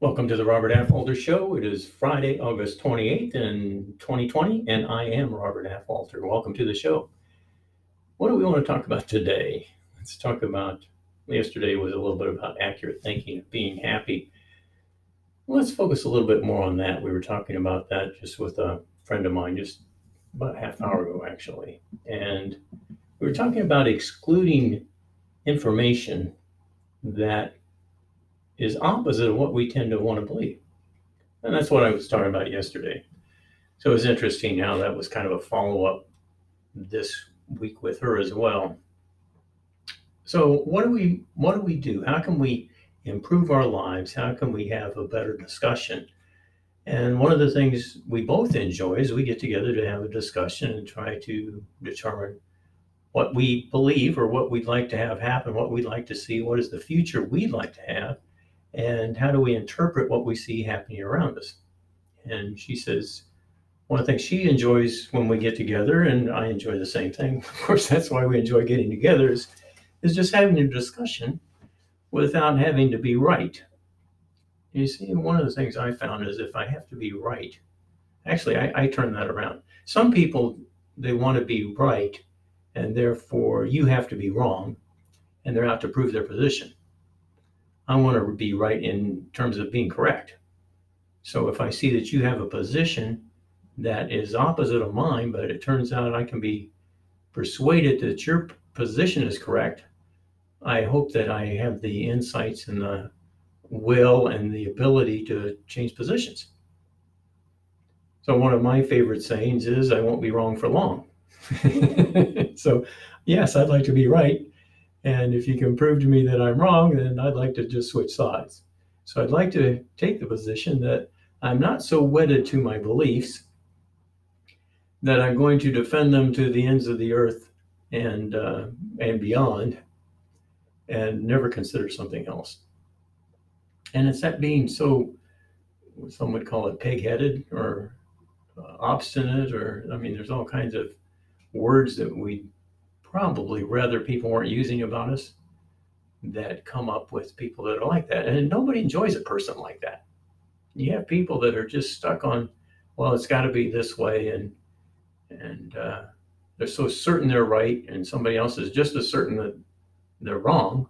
Welcome to the Robert Affolter Show. It is Friday, August 28th in 2020, and I am Robert Affolter. Welcome to the show. What do we want to talk about today? Let's talk about yesterday was a little bit about accurate thinking, being happy. Let's focus a little bit more on that. We were talking about that just with a friend of mine just about a half hour ago, actually. And we were talking about excluding information that is opposite of what we tend to want to believe. And that's what I was talking about yesterday. So it was interesting how that was kind of a follow up this week with her as well. So what do we what do we do? How can we improve our lives? How can we have a better discussion? And one of the things we both enjoy is we get together to have a discussion and try to determine what we believe or what we'd like to have happen, what we'd like to see, what is the future we'd like to have, and how do we interpret what we see happening around us? And she says, one of the things she enjoys when we get together, and I enjoy the same thing. Of course, that's why we enjoy getting together, is, is just having a discussion without having to be right. You see, one of the things I found is if I have to be right, actually, I, I turn that around. Some people, they want to be right, and therefore you have to be wrong, and they're out to prove their position. I want to be right in terms of being correct. So if I see that you have a position that is opposite of mine, but it turns out I can be persuaded that your position is correct, I hope that I have the insights and the will and the ability to change positions. So one of my favorite sayings is, I won't be wrong for long. so, yes, I'd like to be right, and if you can prove to me that I'm wrong, then I'd like to just switch sides. So I'd like to take the position that I'm not so wedded to my beliefs that I'm going to defend them to the ends of the earth and uh, and beyond, and never consider something else. And it's that being so, some would call it pig-headed or uh, obstinate, or I mean, there's all kinds of words that we probably rather people weren't using about us that come up with people that are like that. And nobody enjoys a person like that. You have people that are just stuck on, well, it's got to be this way, and and uh, they're so certain they're right, and somebody else is just as certain that they're wrong,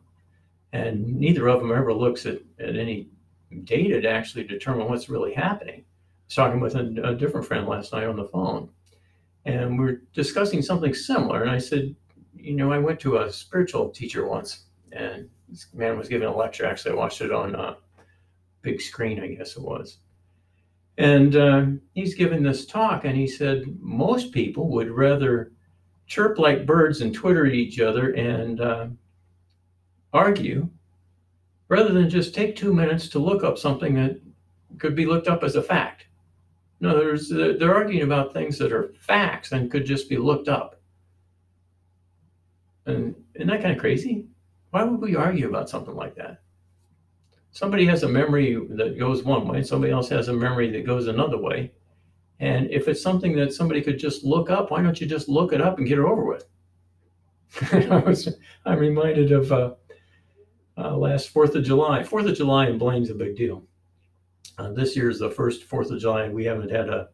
and neither of them ever looks at, at any data to actually determine what's really happening. I was talking with a, a different friend last night on the phone, and we we're discussing something similar, and I said, you know, I went to a spiritual teacher once, and this man was giving a lecture. Actually, I watched it on a big screen, I guess it was. And uh, he's giving this talk, and he said most people would rather chirp like birds and twitter at each other and uh, argue rather than just take two minutes to look up something that could be looked up as a fact. No, there's, they're arguing about things that are facts and could just be looked up. And isn't that kind of crazy? Why would we argue about something like that? Somebody has a memory that goes one way, somebody else has a memory that goes another way. And if it's something that somebody could just look up, why don't you just look it up and get it over with? I was, I'm reminded of uh, uh, last Fourth of July. Fourth of July in Blaine's a big deal. Uh, this year is the first Fourth of July, we haven't had a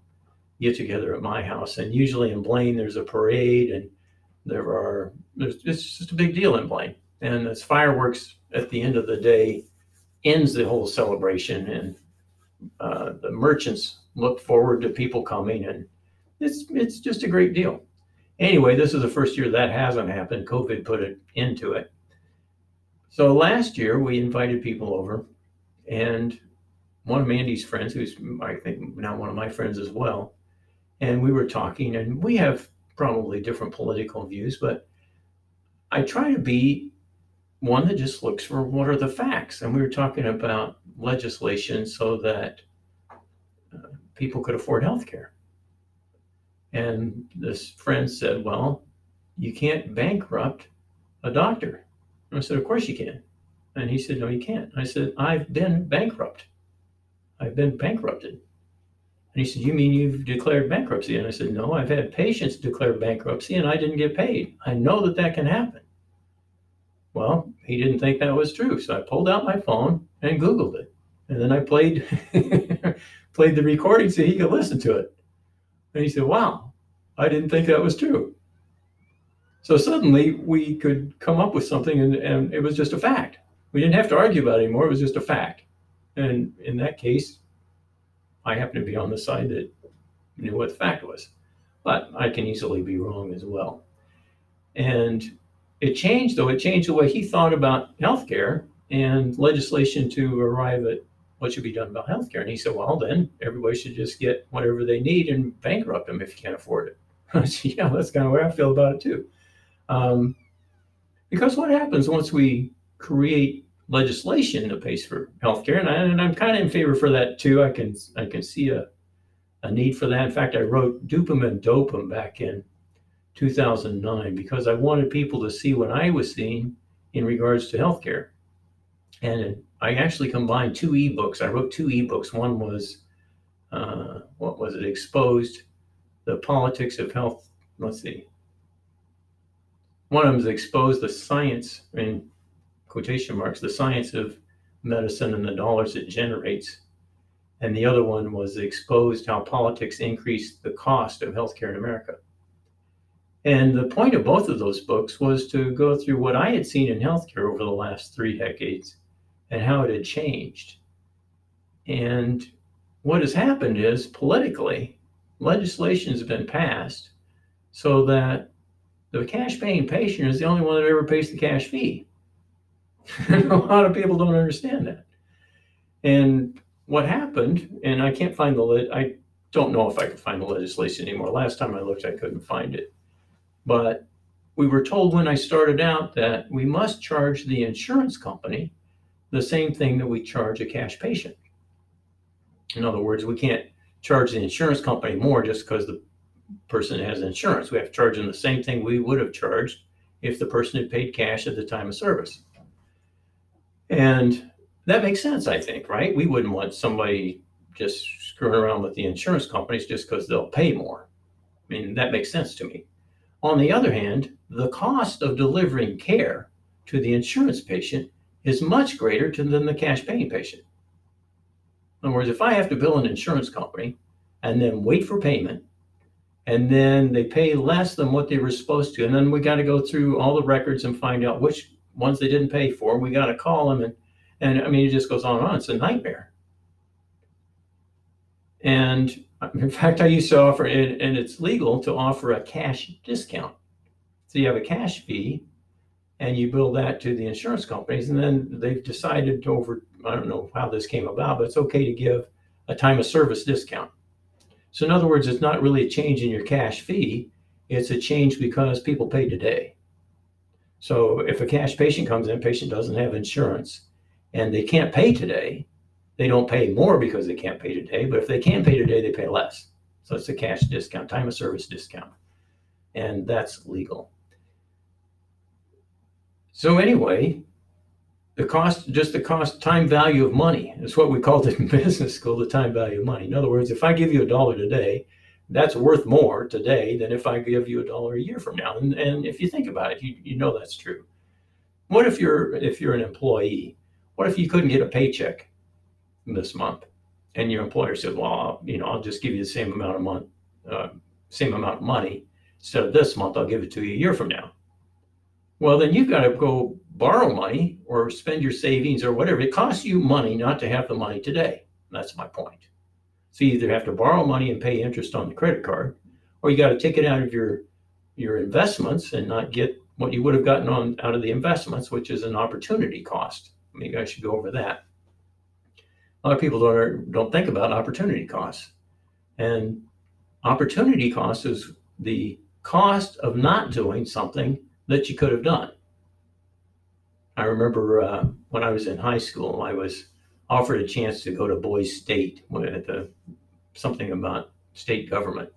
get together at my house. And usually in Blaine, there's a parade and there are it's just a big deal in Blaine, and it's fireworks at the end of the day ends the whole celebration, and uh, the merchants look forward to people coming, and it's it's just a great deal. Anyway, this is the first year that hasn't happened. COVID put it into it. So last year we invited people over, and one of Mandy's friends, who's I think now one of my friends as well, and we were talking, and we have probably different political views, but I try to be one that just looks for what are the facts. And we were talking about legislation so that uh, people could afford health care. And this friend said, Well, you can't bankrupt a doctor. And I said, Of course you can. And he said, No, you can't. I said, I've been bankrupt. I've been bankrupted. And he said, You mean you've declared bankruptcy? And I said, No, I've had patients declare bankruptcy and I didn't get paid. I know that that can happen. Well, he didn't think that was true. So I pulled out my phone and Googled it. And then I played played the recording so he could listen to it. And he said, Wow, I didn't think that was true. So suddenly we could come up with something and, and it was just a fact. We didn't have to argue about it anymore, it was just a fact. And in that case, I happen to be on the side that knew what the fact was. But I can easily be wrong as well. And it changed, though, it changed the way he thought about healthcare and legislation to arrive at what should be done about healthcare. And he said, well, then everybody should just get whatever they need and bankrupt them if you can't afford it. Yeah, that's kind of the way I feel about it too. Um, because what happens once we create legislation that pays for healthcare, and, I, and I'm kind of in favor for that too. I can I can see a, a need for that. In fact, I wrote Dupum and Dopum back in 2009 because I wanted people to see what I was seeing in regards to healthcare. And I actually combined two ebooks. I wrote two ebooks. One was, uh, what was it, Exposed, the Politics of Health. Let's see. One of them is Exposed, the Science, in quotation marks, the science of medicine and the dollars it generates. And the other one was Exposed, how politics increased the cost of healthcare in America. And the point of both of those books was to go through what I had seen in healthcare over the last three decades and how it had changed. And what has happened is politically, legislation has been passed so that the cash paying patient is the only one that ever pays the cash fee. a lot of people don't understand that. And what happened, and I can't find the, I don't know if I can find the legislation anymore. Last time I looked, I couldn't find it. But we were told when I started out that we must charge the insurance company the same thing that we charge a cash patient. In other words, we can't charge the insurance company more just because the person has insurance. We have to charge them the same thing we would have charged if the person had paid cash at the time of service. And that makes sense, I think, right? We wouldn't want somebody just screwing around with the insurance companies just because they'll pay more. I mean, that makes sense to me. On the other hand, the cost of delivering care to the insurance patient is much greater than the cash paying patient. In other words, if I have to bill an insurance company and then wait for payment, and then they pay less than what they were supposed to, and then we got to go through all the records and find out which ones they didn't pay for. We got to call them, and and I mean it just goes on and on. It's a nightmare. And Um, in fact, I used to offer, and, and it's legal to offer a cash discount. So you have a cash fee and you bill that to the insurance companies. And then they've decided to over, I don't know how this came about, but it's okay to give a time of service discount. So in other words, it's not really a change in your cash fee. It's a change because people pay today. So if a cash patient comes in, patient doesn't have insurance and they can't pay today, they don't pay more because they can't pay today, but if they can pay today, they pay less. So it's a cash discount, time of service discount. And that's legal. So anyway, the cost, just the cost, time value of money is what we called it in business school, the time value of money. In other words, if I give you a dollar today, that's worth more today than if I give you a dollar a year from now. And, and if you think about it, you, you know that's true. What if you're if you're an employee? What if you couldn't get a paycheck this month. And your employer said, well, you know, I'll just give you the same amount of month, uh, same amount of money. Instead of this month, I'll give it to you a year from now. Well, then you've got to go borrow money or spend your savings or whatever. It costs you money not to have the money today. That's my point. So you either have to borrow money and pay interest on the credit card, or you got to take it out of your your investments and not get what you would have gotten on out of the investments, which is an opportunity cost. Maybe I should go over that a lot of people don't don't think about opportunity costs, and opportunity cost is the cost of not doing something that you could have done. I remember uh, when I was in high school, I was offered a chance to go to Boys State at the something about state government,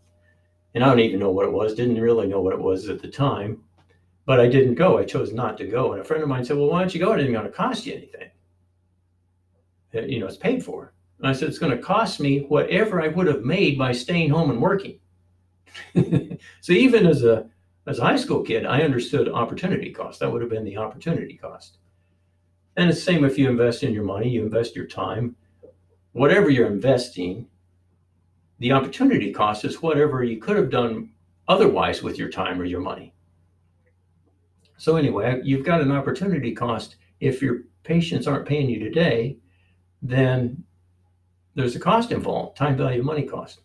and I don't even know what it was. Didn't really know what it was at the time, but I didn't go. I chose not to go. And a friend of mine said, "Well, why don't you go? It isn't going to cost you anything." You know, it's paid for. And I said, it's going to cost me whatever I would have made by staying home and working. so even as a as a high school kid, I understood opportunity cost. That would have been the opportunity cost. And it's the same if you invest in your money, you invest your time. whatever you're investing, the opportunity cost is whatever you could have done otherwise with your time or your money. So, anyway, you've got an opportunity cost. If your patients aren't paying you today, then there's a cost involved time value of money cost.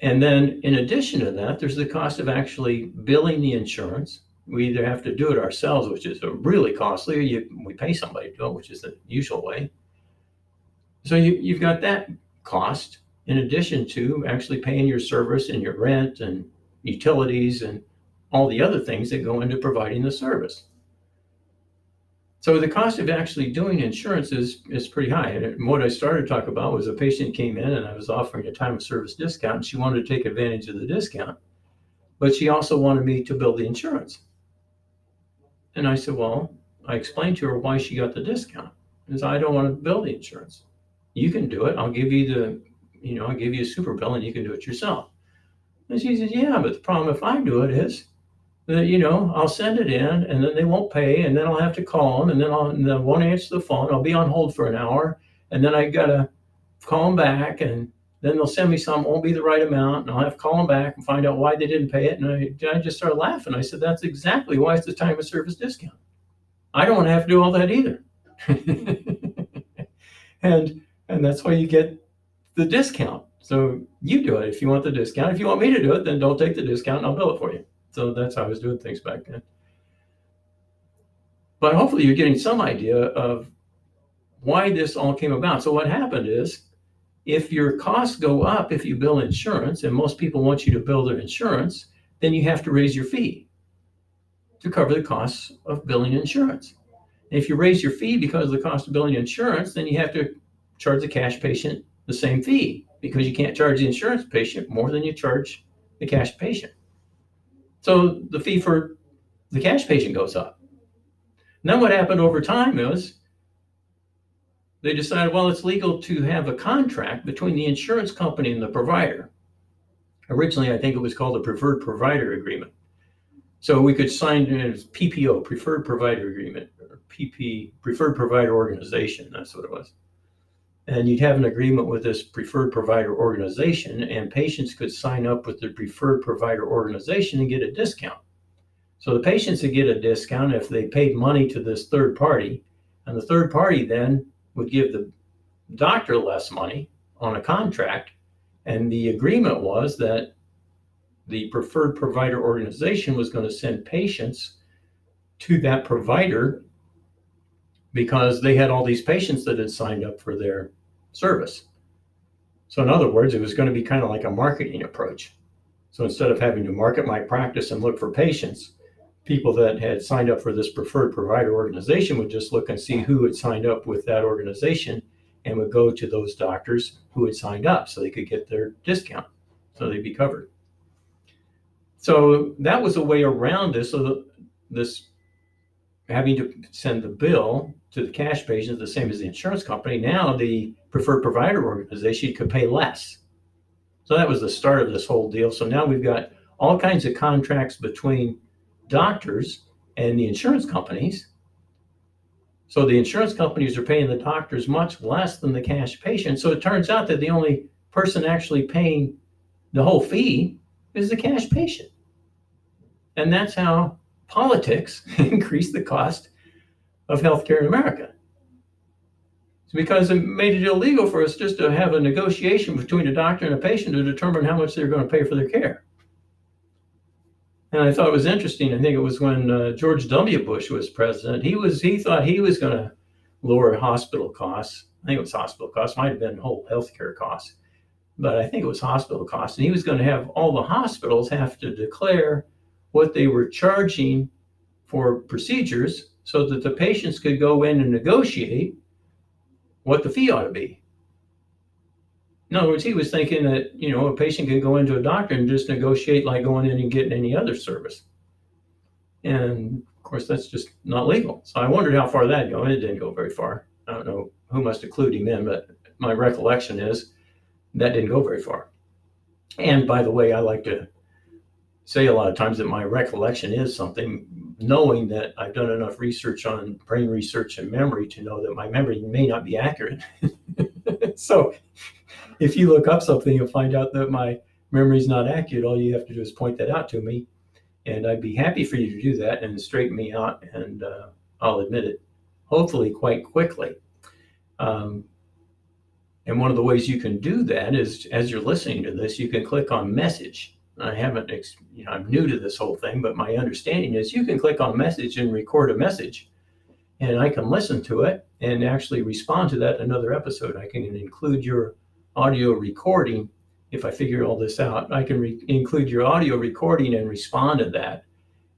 And then, in addition to that, there's the cost of actually billing the insurance. We either have to do it ourselves, which is really costly, or you, we pay somebody to do it, which is the usual way. So you, you've got that cost in addition to actually paying your service and your rent and utilities and all the other things that go into providing the service. So the cost of actually doing insurance is, is pretty high. And what I started to talk about was a patient came in and I was offering a time of service discount and she wanted to take advantage of the discount, but she also wanted me to build the insurance. And I said, well, I explained to her why she got the discount. Is I don't want to build the insurance. You can do it. I'll give you the you know, I'll give you a super bill and you can do it yourself. And she says, yeah, but the problem if I do it is that, you know, I'll send it in and then they won't pay and then I'll have to call them and then I'll, and they won't answer the phone. I'll be on hold for an hour and then I got to call them back and then they'll send me some, won't be the right amount, and I'll have to call them back and find out why they didn't pay it. And I, I just started laughing. I said, That's exactly why it's the time of service discount. I don't want to have to do all that either. and and that's why you get the discount. So you do it if you want the discount. If you want me to do it, then don't take the discount and I'll bill it for you. So that's how I was doing things back then. But hopefully you're getting some idea of why this all came about. So what happened is if your costs go up if you bill insurance, and most people want you to bill their insurance, then you have to raise your fee to cover the costs of billing insurance. And if you raise your fee because of the cost of billing insurance, then you have to charge the cash patient the same fee because you can't charge the insurance patient more than you charge the cash patient. So the fee for the cash patient goes up. Then what happened over time is they decided, well, it's legal to have a contract between the insurance company and the provider. Originally, I think it was called a preferred provider agreement. So we could sign as PPO, preferred provider agreement, or PP, preferred provider organization. That's what it was and you'd have an agreement with this preferred provider organization, and patients could sign up with the preferred provider organization and get a discount. So the patients would get a discount if they paid money to this third party, and the third party then would give the doctor less money on a contract. And the agreement was that the preferred provider organization was going to send patients to that provider because they had all these patients that had signed up for their service. So, in other words, it was going to be kind of like a marketing approach. So, instead of having to market my practice and look for patients, people that had signed up for this preferred provider organization would just look and see who had signed up with that organization and would go to those doctors who had signed up so they could get their discount so they'd be covered. So that was a way around this. So this having to send the bill to the cash patient the same as the insurance company. Now the preferred provider organization could pay less. So that was the start of this whole deal. So now we've got all kinds of contracts between doctors and the insurance companies. So the insurance companies are paying the doctors much less than the cash patient. So it turns out that the only person actually paying the whole fee is the cash patient. And that's how politics increase the cost of healthcare in America. It's because it made it illegal for us just to have a negotiation between a doctor and a patient to determine how much they're going to pay for their care. And I thought it was interesting. I think it was when uh, George W. Bush was president. He was he thought he was going to lower hospital costs. I think it was hospital costs. Might have been whole healthcare costs, but I think it was hospital costs. And he was going to have all the hospitals have to declare what they were charging for procedures so that the patients could go in and negotiate what the fee ought to be. In other words, he was thinking that, you know, a patient could go into a doctor and just negotiate like going in and getting any other service. And of course, that's just not legal. So I wondered how far that go, and it didn't go very far. I don't know who must have clued him in, but my recollection is that didn't go very far. And by the way, I like to say a lot of times that my recollection is something, knowing that I've done enough research on brain research and memory to know that my memory may not be accurate. so if you look up something, you'll find out that my memory's not accurate. All you have to do is point that out to me, and I'd be happy for you to do that and straighten me out, and uh, I'll admit it, hopefully quite quickly. Um, and one of the ways you can do that is, as you're listening to this, you can click on message. I haven't, you know, I'm new to this whole thing, but my understanding is you can click on message and record a message, and I can listen to it and actually respond to that another episode. I can include your audio recording if I figure all this out. I can re- include your audio recording and respond to that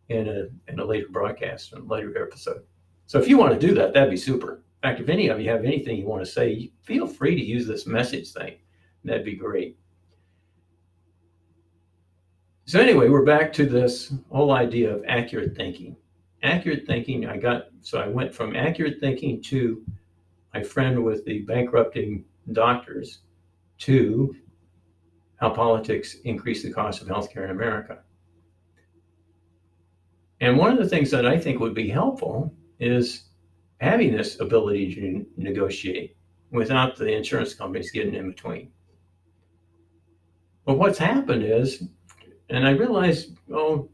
in a in a later broadcast, in a later episode. So if you want to do that, that'd be super. In fact, if any of you have anything you want to say, feel free to use this message thing. That'd be great. So anyway, we're back to this whole idea of accurate thinking. Accurate thinking, I got so I went from accurate thinking to my friend with the bankrupting doctors to how politics increase the cost of healthcare in America. And one of the things that I think would be helpful is having this ability to negotiate without the insurance companies getting in between. But what's happened is, and I realized, oh,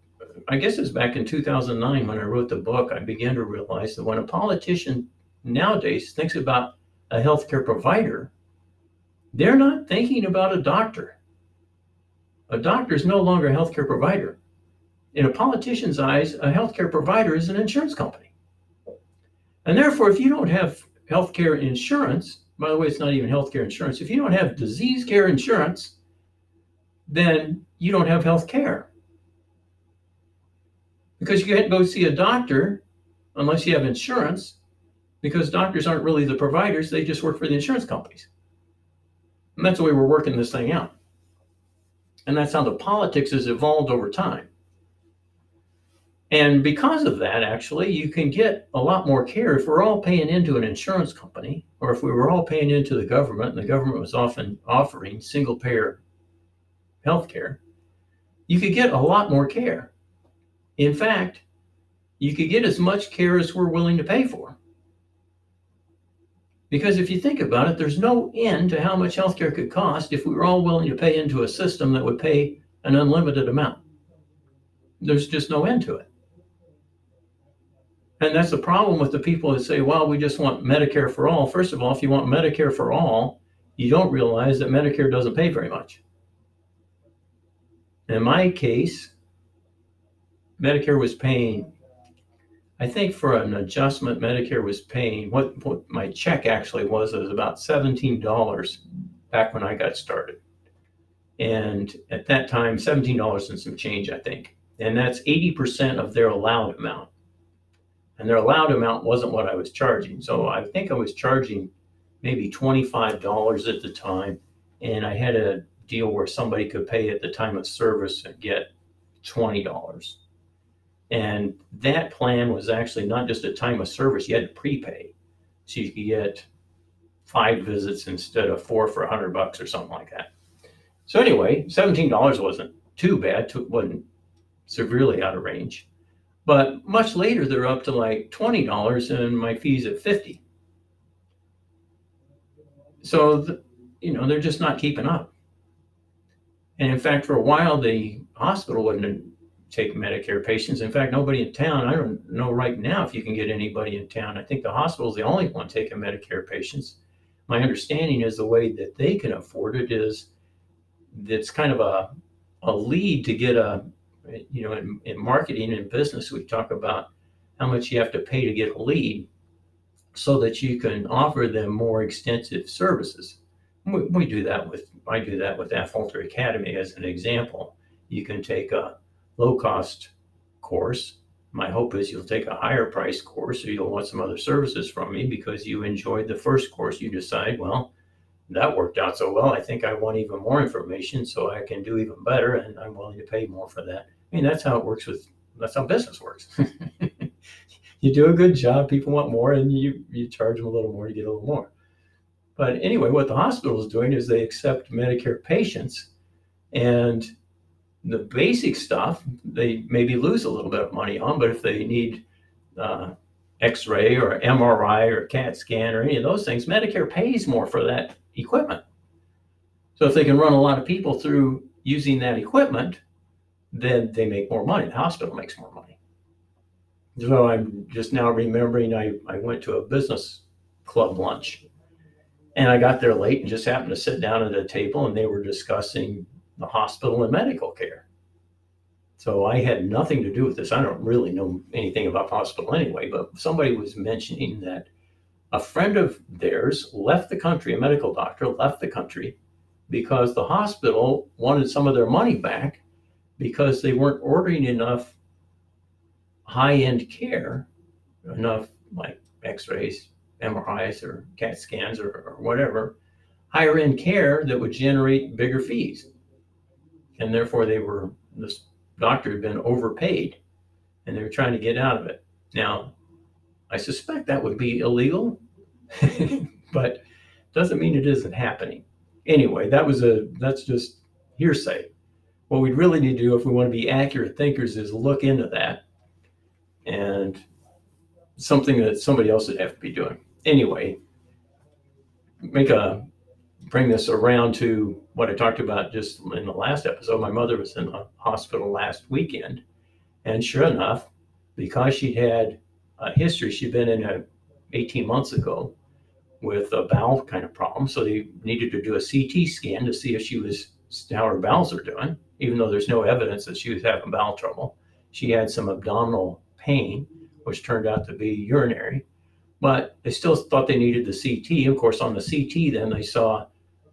I guess it was back in 2009 when I wrote the book, I began to realize that when a politician nowadays thinks about a healthcare provider, they're not thinking about a doctor. A doctor is no longer a healthcare provider. In a politician's eyes, a healthcare provider is an insurance company. And therefore, if you don't have healthcare insurance, by the way, it's not even healthcare insurance, if you don't have disease care insurance, then you don't have health care. Because you can't go see a doctor unless you have insurance, because doctors aren't really the providers, they just work for the insurance companies. And that's the way we're working this thing out. And that's how the politics has evolved over time. And because of that, actually, you can get a lot more care if we're all paying into an insurance company, or if we were all paying into the government and the government was often offering single payer health care, you could get a lot more care. In fact, you could get as much care as we're willing to pay for. Because if you think about it, there's no end to how much healthcare could cost if we were all willing to pay into a system that would pay an unlimited amount. There's just no end to it. And that's the problem with the people that say, well, we just want Medicare for all. First of all, if you want Medicare for all, you don't realize that Medicare doesn't pay very much. In my case, Medicare was paying I think for an adjustment, Medicare was paying what, what my check actually was, it was about $17 back when I got started. And at that time, $17 and some change, I think. And that's 80% of their allowed amount. And their allowed amount wasn't what I was charging. So I think I was charging maybe $25 at the time. And I had a deal where somebody could pay at the time of service and get $20. And that plan was actually not just a time of service, you had to prepay. So you could get five visits instead of four for a hundred bucks or something like that. So anyway, $17 wasn't too bad, it wasn't severely out of range. But much later, they're up to like $20 and my fees at 50. So, you know, they're just not keeping up. And in fact, for a while, the hospital wouldn't take Medicare patients. In fact, nobody in town, I don't know right now if you can get anybody in town. I think the hospital is the only one taking Medicare patients. My understanding is the way that they can afford it is it's kind of a, a lead to get a, you know, in, in marketing and business, we talk about how much you have to pay to get a lead so that you can offer them more extensive services. We, we do that with, I do that with Affolter Academy as an example. You can take a, low cost course. My hope is you'll take a higher price course or you'll want some other services from me because you enjoyed the first course. You decide, well, that worked out so well. I think I want even more information so I can do even better and I'm willing to pay more for that. I mean, that's how it works with, that's how business works. you do a good job, people want more, and you, you charge them a little more to get a little more. But anyway, what the hospital is doing is they accept Medicare patients and the basic stuff they maybe lose a little bit of money on, but if they need uh, X-ray or MRI or CAT scan or any of those things, Medicare pays more for that equipment. So if they can run a lot of people through using that equipment, then they make more money. The hospital makes more money. So I'm just now remembering I, I went to a business club lunch and I got there late and just happened to sit down at a table and they were discussing the hospital and medical care. So I had nothing to do with this. I don't really know anything about hospital anyway, but somebody was mentioning that a friend of theirs left the country, a medical doctor left the country because the hospital wanted some of their money back because they weren't ordering enough high end care, enough like x rays, MRIs, or CAT scans, or, or whatever, higher end care that would generate bigger fees. And therefore, they were, this doctor had been overpaid and they were trying to get out of it. Now, I suspect that would be illegal, but doesn't mean it isn't happening. Anyway, that was a that's just hearsay. What we really need to do if we want to be accurate thinkers is look into that and something that somebody else would have to be doing. Anyway, make a bring this around to what I talked about just in the last episode. My mother was in the hospital last weekend, and sure enough, because she'd had a history, she'd been in a 18 months ago with a bowel kind of problem. So they needed to do a CT scan to see if she was how her bowels are doing, even though there's no evidence that she was having bowel trouble. She had some abdominal pain, which turned out to be urinary, but they still thought they needed the CT. Of course, on the CT, then they saw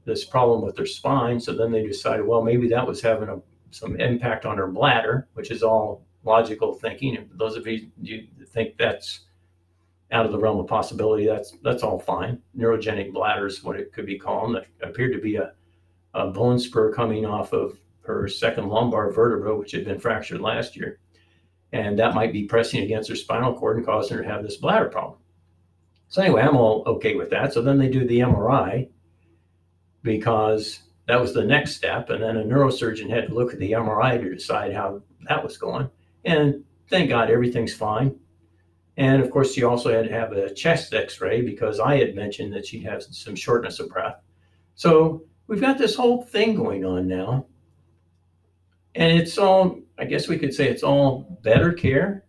this problem with their spine. So then they decided, well, maybe that was having a, some impact on her bladder, which is all logical thinking. And those of you, you think that's out of the realm of possibility, that's that's all fine. Neurogenic bladder is what it could be called. That appeared to be a, a bone spur coming off of her second lumbar vertebra, which had been fractured last year and that might be pressing against her spinal cord and causing her to have this bladder problem. So anyway, I'm all okay with that. So then they do the MRI because that was the next step, and then a neurosurgeon had to look at the MRI to decide how that was going. And thank God everything's fine. And of course, she also had to have a chest X-ray because I had mentioned that she'd have some shortness of breath. So we've got this whole thing going on now, and it's all I guess we could say it's all better care.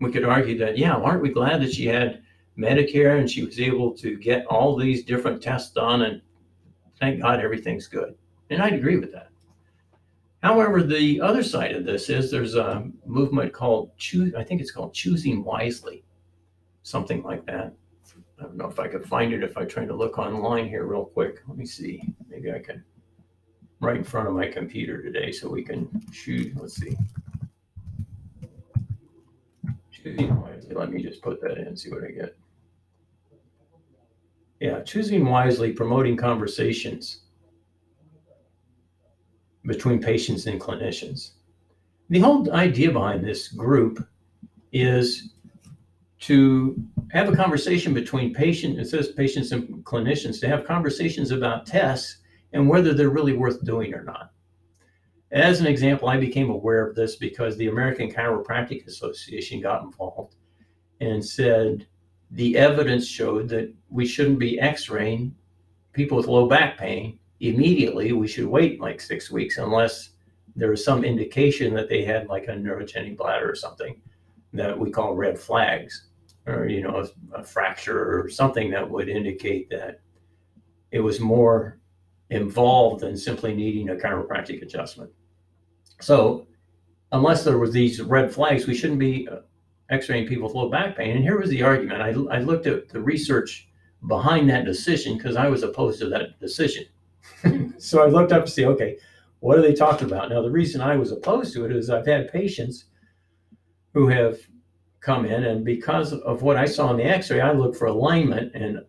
We could argue that, yeah, aren't we glad that she had Medicare and she was able to get all these different tests done and thank God everything's good. And I'd agree with that. However, the other side of this is there's a movement called choose, I think it's called choosing wisely, something like that. I don't know if I could find it if I try to look online here real quick. Let me see. Maybe I can right in front of my computer today so we can shoot. Let's see. Choosing wisely. Let me just put that in and see what I get. Yeah, choosing wisely, promoting conversations between patients and clinicians. The whole idea behind this group is to have a conversation between patient, it says patients and clinicians, to have conversations about tests and whether they're really worth doing or not. As an example, I became aware of this because the American Chiropractic Association got involved and said the evidence showed that we shouldn't be x raying people with low back pain immediately. We should wait like six weeks unless there was some indication that they had like a neurogenic bladder or something that we call red flags or, you know, a, a fracture or something that would indicate that it was more involved than simply needing a chiropractic adjustment. So, unless there were these red flags, we shouldn't be uh, x-raying people with low back pain. And here was the argument. I, I looked at the research behind that decision because I was opposed to that decision. so I looked up to see, okay, what are they talking about? Now, the reason I was opposed to it is I've had patients who have come in, and because of what I saw in the x ray, I look for alignment. And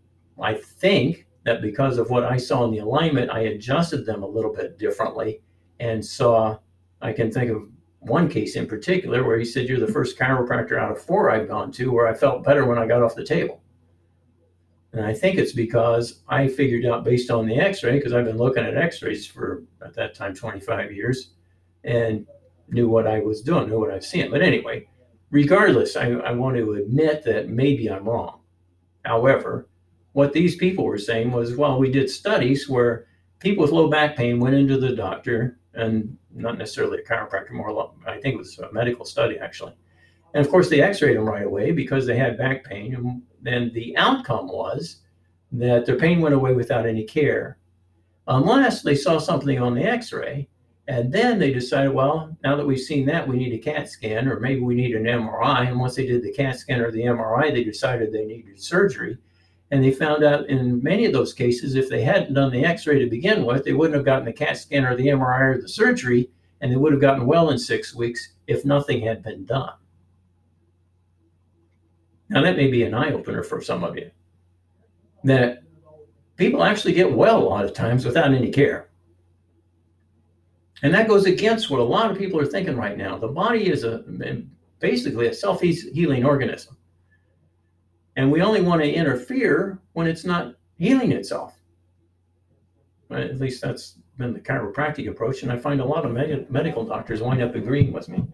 I think that because of what I saw in the alignment, I adjusted them a little bit differently and saw, I can think of one case in particular where he said, You're the first chiropractor out of four I've gone to where I felt better when I got off the table. And I think it's because I figured out based on the x ray, because I've been looking at x rays for at that time 25 years and knew what I was doing, knew what I've seen. But anyway, regardless, I, I want to admit that maybe I'm wrong. However, what these people were saying was, well, we did studies where people with low back pain went into the doctor, and not necessarily a chiropractor, more I think it was a medical study actually. And of course, they x-rayed them right away because they had back pain. And then the outcome was that their pain went away without any care, unless they saw something on the x-ray and then they decided, well, now that we've seen that, we need a CAT scan, or maybe we need an MRI. And once they did the CAT scan or the MRI, they decided they needed surgery. And they found out in many of those cases, if they hadn't done the x ray to begin with, they wouldn't have gotten the CAT scan or the MRI or the surgery, and they would have gotten well in six weeks if nothing had been done. Now, that may be an eye opener for some of you that people actually get well a lot of times without any care. And that goes against what a lot of people are thinking right now. The body is a basically a self-healing organism. And we only want to interfere when it's not healing itself. At least that's been the chiropractic approach. And I find a lot of med- medical doctors wind up agreeing with me.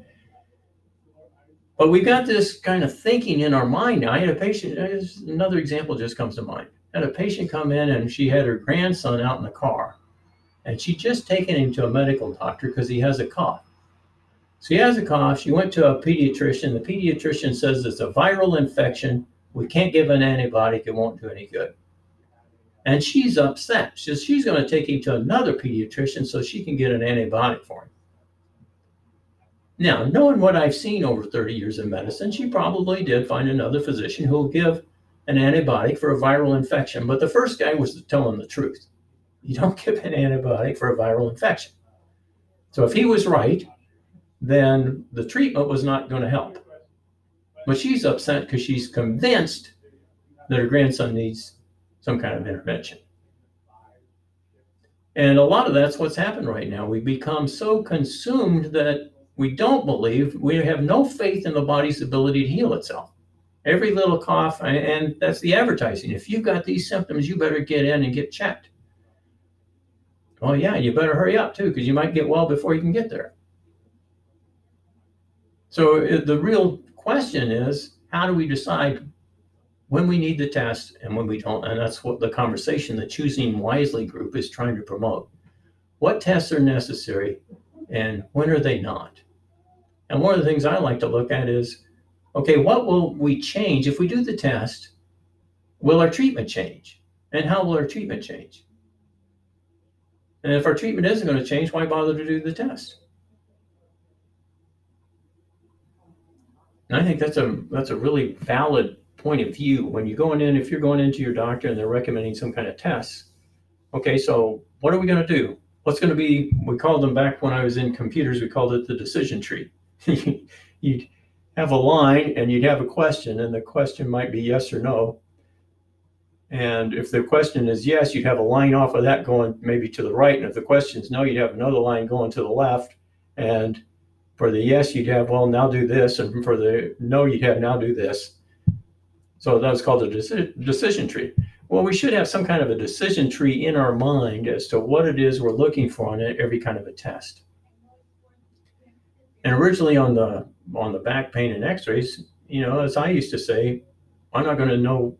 But we've got this kind of thinking in our mind. I had a patient, uh, another example just comes to mind. I had a patient come in and she had her grandson out in the car and she'd just taken him to a medical doctor because he has a cough. So he has a cough. She went to a pediatrician. The pediatrician says it's a viral infection. We can't give an antibiotic. It won't do any good. And she's upset. She's going to take him to another pediatrician so she can get an antibiotic for him. Now, knowing what I've seen over 30 years in medicine, she probably did find another physician who will give an antibiotic for a viral infection. But the first guy was telling the truth you don't give an antibiotic for a viral infection. So if he was right, then the treatment was not going to help. But she's upset because she's convinced that her grandson needs some kind of intervention. And a lot of that's what's happened right now. We become so consumed that we don't believe, we have no faith in the body's ability to heal itself. Every little cough, and that's the advertising. If you've got these symptoms, you better get in and get checked. Well, yeah, you better hurry up too, because you might get well before you can get there. So uh, the real question is, how do we decide when we need the test and when we don't? And that's what the conversation the Choosing Wisely group is trying to promote. What tests are necessary and when are they not? And one of the things I like to look at is, okay, what will we change if we do the test? Will our treatment change? And how will our treatment change? And if our treatment isn't going to change, why bother to do the test? And I think that's a that's a really valid point of view when you're going in. If you're going into your doctor and they're recommending some kind of tests, okay, so what are we going to do? What's going to be? We called them back when I was in computers. We called it the decision tree. you'd have a line and you'd have a question, and the question might be yes or no. And if the question is yes, you'd have a line off of that going maybe to the right. And if the question is no, you'd have another line going to the left. And for the yes, you'd have, well, now do this. And for the no, you'd have now do this. So that's called a deci- decision tree. Well, we should have some kind of a decision tree in our mind as to what it is we're looking for on every kind of a test. And originally on the on the back pain and x-rays, you know, as I used to say, I'm not going to know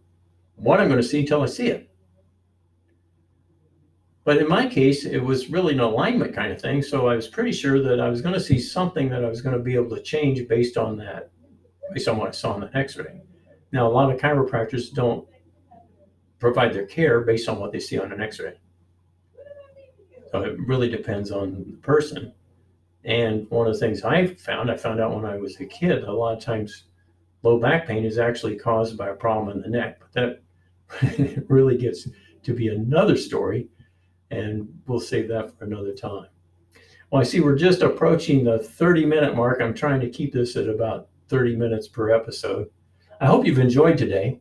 what I'm going to see until I see it. But in my case, it was really an alignment kind of thing. So I was pretty sure that I was going to see something that I was going to be able to change based on that, based on what I saw in the x ray. Now, a lot of chiropractors don't provide their care based on what they see on an x ray. So it really depends on the person. And one of the things I found, I found out when I was a kid, a lot of times low back pain is actually caused by a problem in the neck. But that really gets to be another story, and we'll save that for another time. Well, I see we're just approaching the 30 minute mark. I'm trying to keep this at about 30 minutes per episode. I hope you've enjoyed today.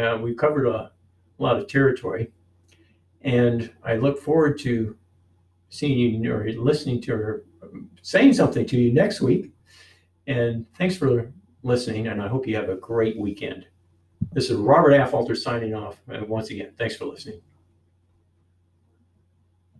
Uh, we've covered a lot of territory, and I look forward to seeing you or listening to or saying something to you next week. And thanks for listening, and I hope you have a great weekend. This is Robert Affolter signing off. And once again, thanks for listening.